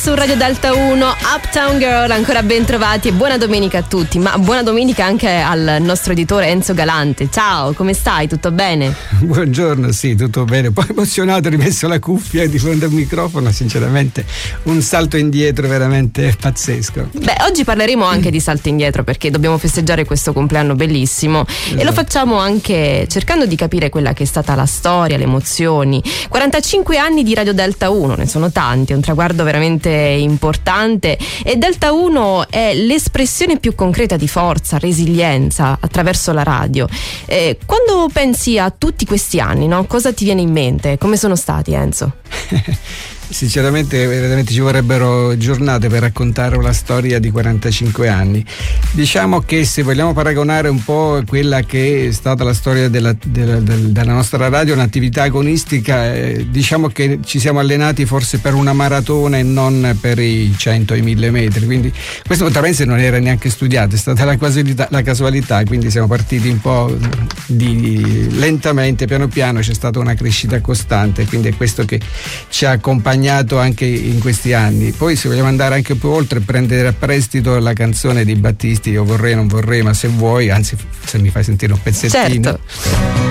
su Radio Delta 1, Uptown Girl, ancora ben trovati e buona domenica a tutti, ma buona domenica anche al nostro editore Enzo Galante. Ciao, come stai? Tutto bene? Buongiorno, sì, tutto bene. Poi emozionato, ho rimesso la cuffia di fronte al microfono, sinceramente un salto indietro veramente pazzesco. Beh, oggi parleremo anche di salto indietro perché dobbiamo festeggiare questo compleanno bellissimo esatto. e lo esatto. facciamo anche cercando di capire quella che è stata la storia, le emozioni. 45 anni di Radio Delta 1, ne sono tanti, è un traguardo veramente importante e Delta 1 è l'espressione più concreta di forza, resilienza attraverso la radio. Eh, quando pensi a tutti questi anni, no? cosa ti viene in mente? Come sono stati Enzo? sinceramente veramente ci vorrebbero giornate per raccontare una storia di 45 anni. Diciamo che se vogliamo paragonare un po' quella che è stata la storia della, della, della nostra radio, un'attività agonistica, eh, diciamo che ci siamo allenati forse per una maratona e non per i 100 e i 1000 metri, quindi questo potramente non era neanche studiato, è stata la casualità, la casualità, quindi siamo partiti un po' di, lentamente, piano piano, c'è stata una crescita costante, quindi è questo che ci ha accompagnato accompagnato anche in questi anni. Poi se vogliamo andare anche più oltre, prendere a prestito la canzone di Battisti, io vorrei, non vorrei, ma se vuoi, anzi se mi fai sentire un pezzettino. Certo.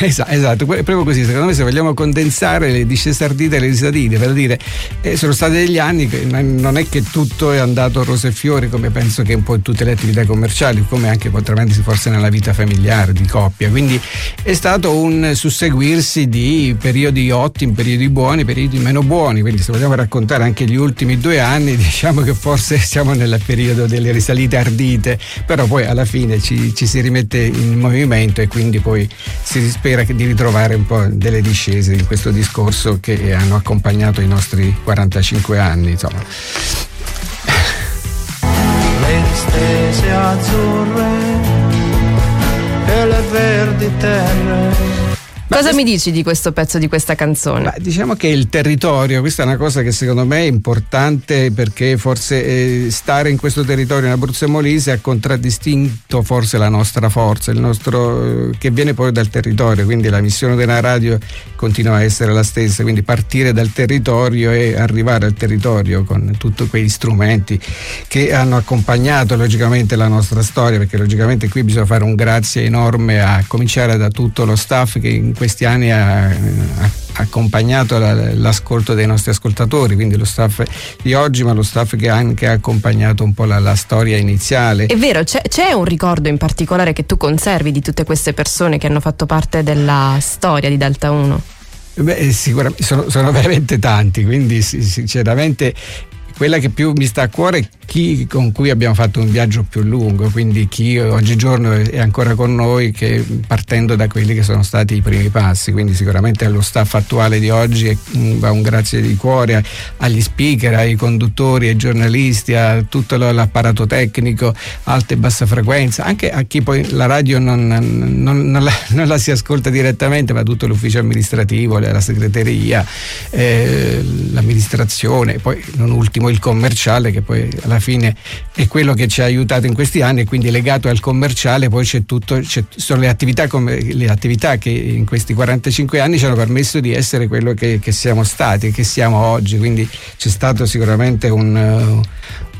esatto, esatto, proprio così. Secondo me, se vogliamo condensare le discese ardite e le risadine, per dire, eh, sono stati degli anni che non è che tutto è andato rose e fiori, come penso che un po' in tutte le attività commerciali, come anche potrebbe forse nella vita familiare, di coppia. Quindi è stato un susseguirsi di periodi ottimi, periodi buoni, periodi meno buoni. Quindi, se vogliamo raccontare anche gli ultimi due anni, diciamo che forse siamo nel periodo delle risalite ardite, però poi alla fine ci, ci si rimette in movimento e quindi poi si spera spera di ritrovare un po' delle discese in questo discorso che hanno accompagnato i nostri 45 anni. Insomma. Le stese azzurre e le verdi terre Cosa mi dici di questo pezzo, di questa canzone? Beh, diciamo che il territorio, questa è una cosa che secondo me è importante perché forse eh, stare in questo territorio in Abruzzo e Molise ha contraddistinto forse la nostra forza, il nostro, eh, che viene poi dal territorio, quindi la missione della radio continua a essere la stessa, quindi partire dal territorio e arrivare al territorio con tutti quei strumenti che hanno accompagnato logicamente la nostra storia, perché logicamente qui bisogna fare un grazie enorme a cominciare da tutto lo staff che in questi anni ha, ha accompagnato l'ascolto dei nostri ascoltatori, quindi lo staff di oggi, ma lo staff che ha anche accompagnato un po' la, la storia iniziale. È vero, c'è, c'è, un ricordo in particolare che tu conservi di tutte queste persone che hanno fatto parte della storia di Delta 1? Beh, sicuramente sono, sono veramente tanti, quindi sinceramente quella che più mi sta a cuore è chi con cui abbiamo fatto un viaggio più lungo, quindi chi oggigiorno è ancora con noi che, partendo da quelli che sono stati i primi passi, quindi sicuramente allo staff attuale di oggi va un grazie di cuore agli speaker, ai conduttori, ai giornalisti, a tutto l'apparato tecnico, alta e bassa frequenza, anche a chi poi la radio non, non, non, la, non la, si ascolta direttamente, ma tutto l'ufficio amministrativo, la segreteria, eh, l'amministrazione, poi non ultimo il commerciale che poi alla fine è quello che ci ha aiutato in questi anni e quindi legato al commerciale poi c'è tutto, c'è, sono le attività, le attività, che in questi 45 anni ci hanno permesso di essere quello che, che siamo stati, che siamo oggi, quindi c'è stato sicuramente un,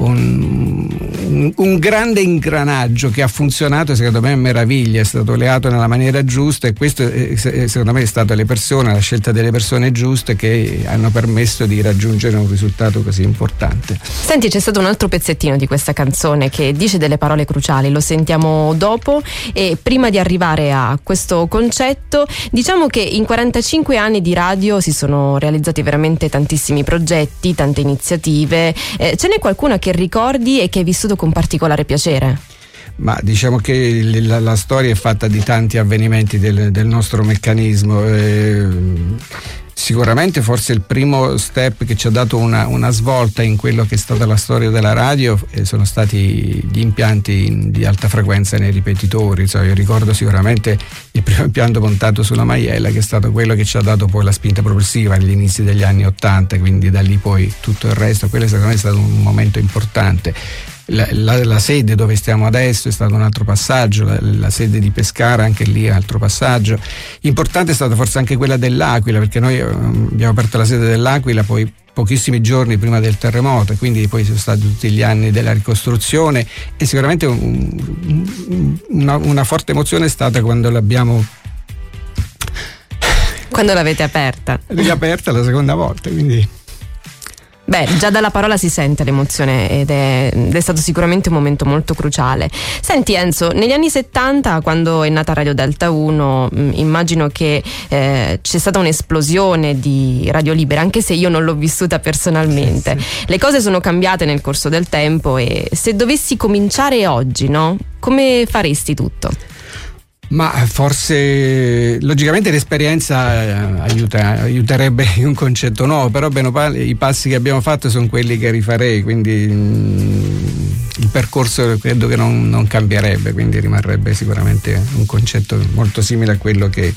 un, un, grande ingranaggio che ha funzionato secondo me a meraviglia, è stato leato nella maniera giusta e questo è, secondo me è stato le persone, la scelta delle persone giuste che hanno permesso di raggiungere un risultato così importante. Senti, c'è stato un altro pezzettino di questa canzone che dice delle parole cruciali, lo sentiamo dopo e prima di arrivare a questo concetto diciamo che in 45 anni di radio si sono realizzati veramente tantissimi progetti, tante iniziative, eh, ce n'è qualcuna che che ricordi e che hai vissuto con particolare piacere? Ma diciamo che la, la, storia è fatta di tanti avvenimenti del, del nostro meccanismo. Eh, sicuramente forse il primo step che ci ha dato una, una, svolta in quello che è stata la storia della radio eh, sono stati gli impianti in, di alta frequenza nei ripetitori. Cioè, io ricordo sicuramente il primo impianto montato sulla Maiella che è stato quello che ci ha dato poi la spinta propulsiva agli inizi degli anni Ottanta, quindi da lì poi tutto il resto, quello secondo me è stato un momento importante la, la, la, sede dove stiamo adesso è stato un altro passaggio, la, la, sede di Pescara anche lì è un altro passaggio. Importante è stata forse anche quella dell'Aquila perché noi um, abbiamo aperto la sede dell'Aquila poi pochissimi giorni prima del terremoto, quindi poi sono stati tutti gli anni della ricostruzione e sicuramente un, una, una forte emozione è stata quando l'abbiamo quando l'avete aperta? Riaperta la seconda volta, quindi Beh, già dalla parola si sente l'emozione ed è, ed è, stato sicuramente un momento molto cruciale. Senti Enzo, negli anni 70, quando è nata Radio Delta 1, mh, mm, immagino che eh, c'è stata un'esplosione di radio libera, anche se io non l'ho vissuta personalmente. Sì, sì. Le cose sono cambiate nel corso del tempo e se dovessi cominciare oggi, no? Come faresti tutto? Ma forse logicamente l'esperienza eh, aiuta, aiuterebbe in un concetto nuovo, però bene o male i passi che abbiamo fatto sono quelli che rifarei, quindi mh, mm, il percorso credo che non, non, cambierebbe, quindi rimarrebbe sicuramente un concetto molto simile a quello che,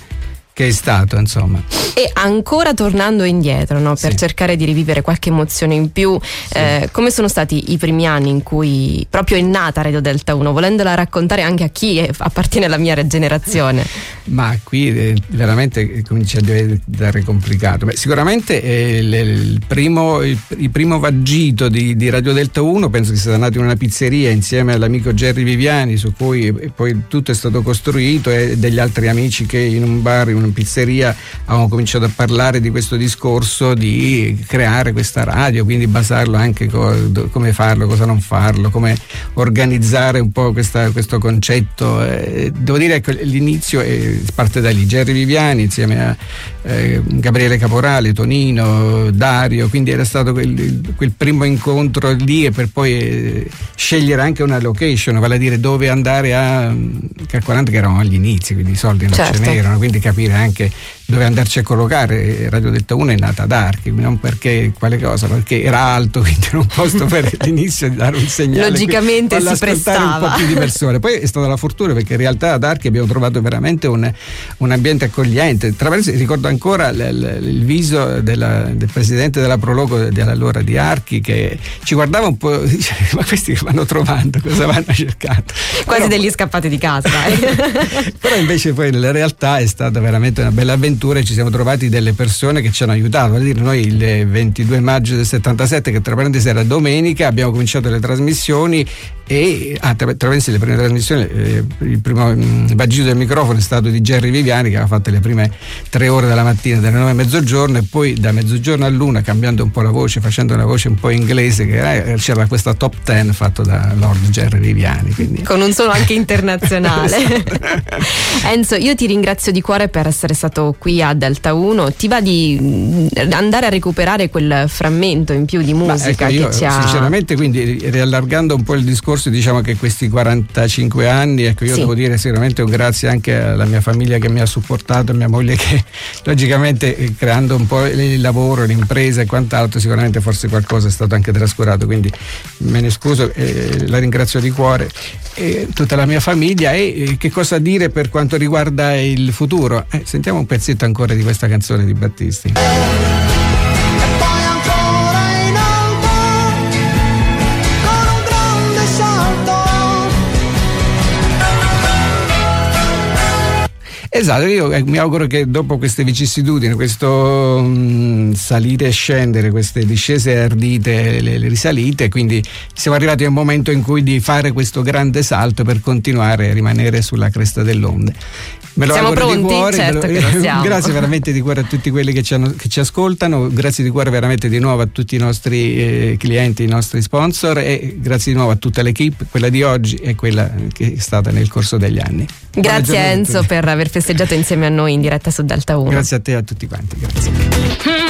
che è stato, insomma. E ancora tornando indietro, no, per sì. cercare di rivivere qualche emozione in più, sì. eh, come sono stati i primi anni in cui proprio è nata Radio Delta 1, volendola raccontare anche a chi è, appartiene alla mia generazione? Ma qui eh, veramente comincia a diventare complicato. Beh, sicuramente eh, il, il, primo, il, il, primo, vagito di, di, Radio Delta 1 penso che sia nato in una pizzeria insieme all'amico Gerry Viviani, su cui eh, poi tutto è stato costruito e degli altri amici che in un bar, in una pizzeria avevamo cominciato a parlare di questo discorso di creare questa radio, quindi basarlo anche co- come farlo, cosa non farlo, come organizzare un po' questa, questo concetto. Eh, devo dire che ecco, l'inizio è, parte da lì, Gerry Viviani insieme a eh, Gabriele Caporale, Tonino, Dario, quindi era stato quel, quel primo incontro lì e per poi eh, scegliere anche una location, vale a dire dove andare a calcolando che eravamo agli inizi, quindi i soldi non certo. ce n'erano, quindi capire anche dove andarci a collocare. Radio Delta 1 è nata ad Archi, non perché quale cosa, perché era alto, quindi era un posto per l'inizio di dare un segnale. Logicamente si prestava. un po' più di persone. Poi è stata la fortuna perché in realtà ad Archi abbiamo trovato veramente un, un ambiente accogliente. Tra l'altro ricordo ancora l, l, il viso della, del presidente della Prologo dell'allora di Archi che ci guardava un po' dice, ma questi che vanno trovando, cosa vanno cercando? Quasi però, degli scappati di casa. però invece poi nella realtà è stata veramente una bella avventura e ci siamo trovati delle persone che ci hanno aiutato. Vale dire, noi il 22 maggio del 77, che tra parentesi era domenica, abbiamo cominciato le trasmissioni e ah, attraverso le prime trasmissioni eh, il primo mh, vagito del microfono è stato di Jerry Viviani che aveva fatto le prime tre ore della mattina dalle 9 a mezzogiorno e poi da mezzogiorno all'una cambiando un po' la voce facendo una voce un po' inglese che eh, c'era questa top 10 fatto da Lord Jerry Viviani quindi. con un suono anche internazionale esatto. Enzo io ti ringrazio di cuore per essere stato qui a Delta 1 ti va di andare a recuperare quel frammento in più di musica ecco, che ci ha sinceramente quindi riallargando un po' il discorso diciamo che questi 45 anni, ecco io sì. devo dire sicuramente un grazie anche alla mia famiglia che mi ha supportato, a mia moglie che logicamente eh, creando un po' il lavoro, l'impresa e quant'altro sicuramente forse qualcosa è stato anche trascurato, quindi me ne scuso, e la ringrazio di cuore e tutta la mia famiglia e che cosa dire per quanto riguarda il futuro? Eh, sentiamo un pezzetto ancora di questa canzone di Battisti. Esatto, io eh, mi auguro che dopo queste vicissitudini, questo mh, mm, salire e scendere, queste discese ardite, le, le, risalite, quindi siamo arrivati a un momento in cui di fare questo grande salto per continuare a rimanere sulla cresta dell'onde. Me lo siamo pronti? Di cuore, certo lo, grazie veramente di cuore a tutti quelli che ci, hanno, che ci, ascoltano, grazie di cuore veramente di nuovo a tutti i nostri eh, clienti, i nostri sponsor e grazie di nuovo a tutta l'equipe, quella di oggi e quella che è stata nel corso degli anni. Grazie Enzo per aver festeggiato insieme a noi in diretta su Delta 1. Grazie a te e a tutti quanti. Grazie.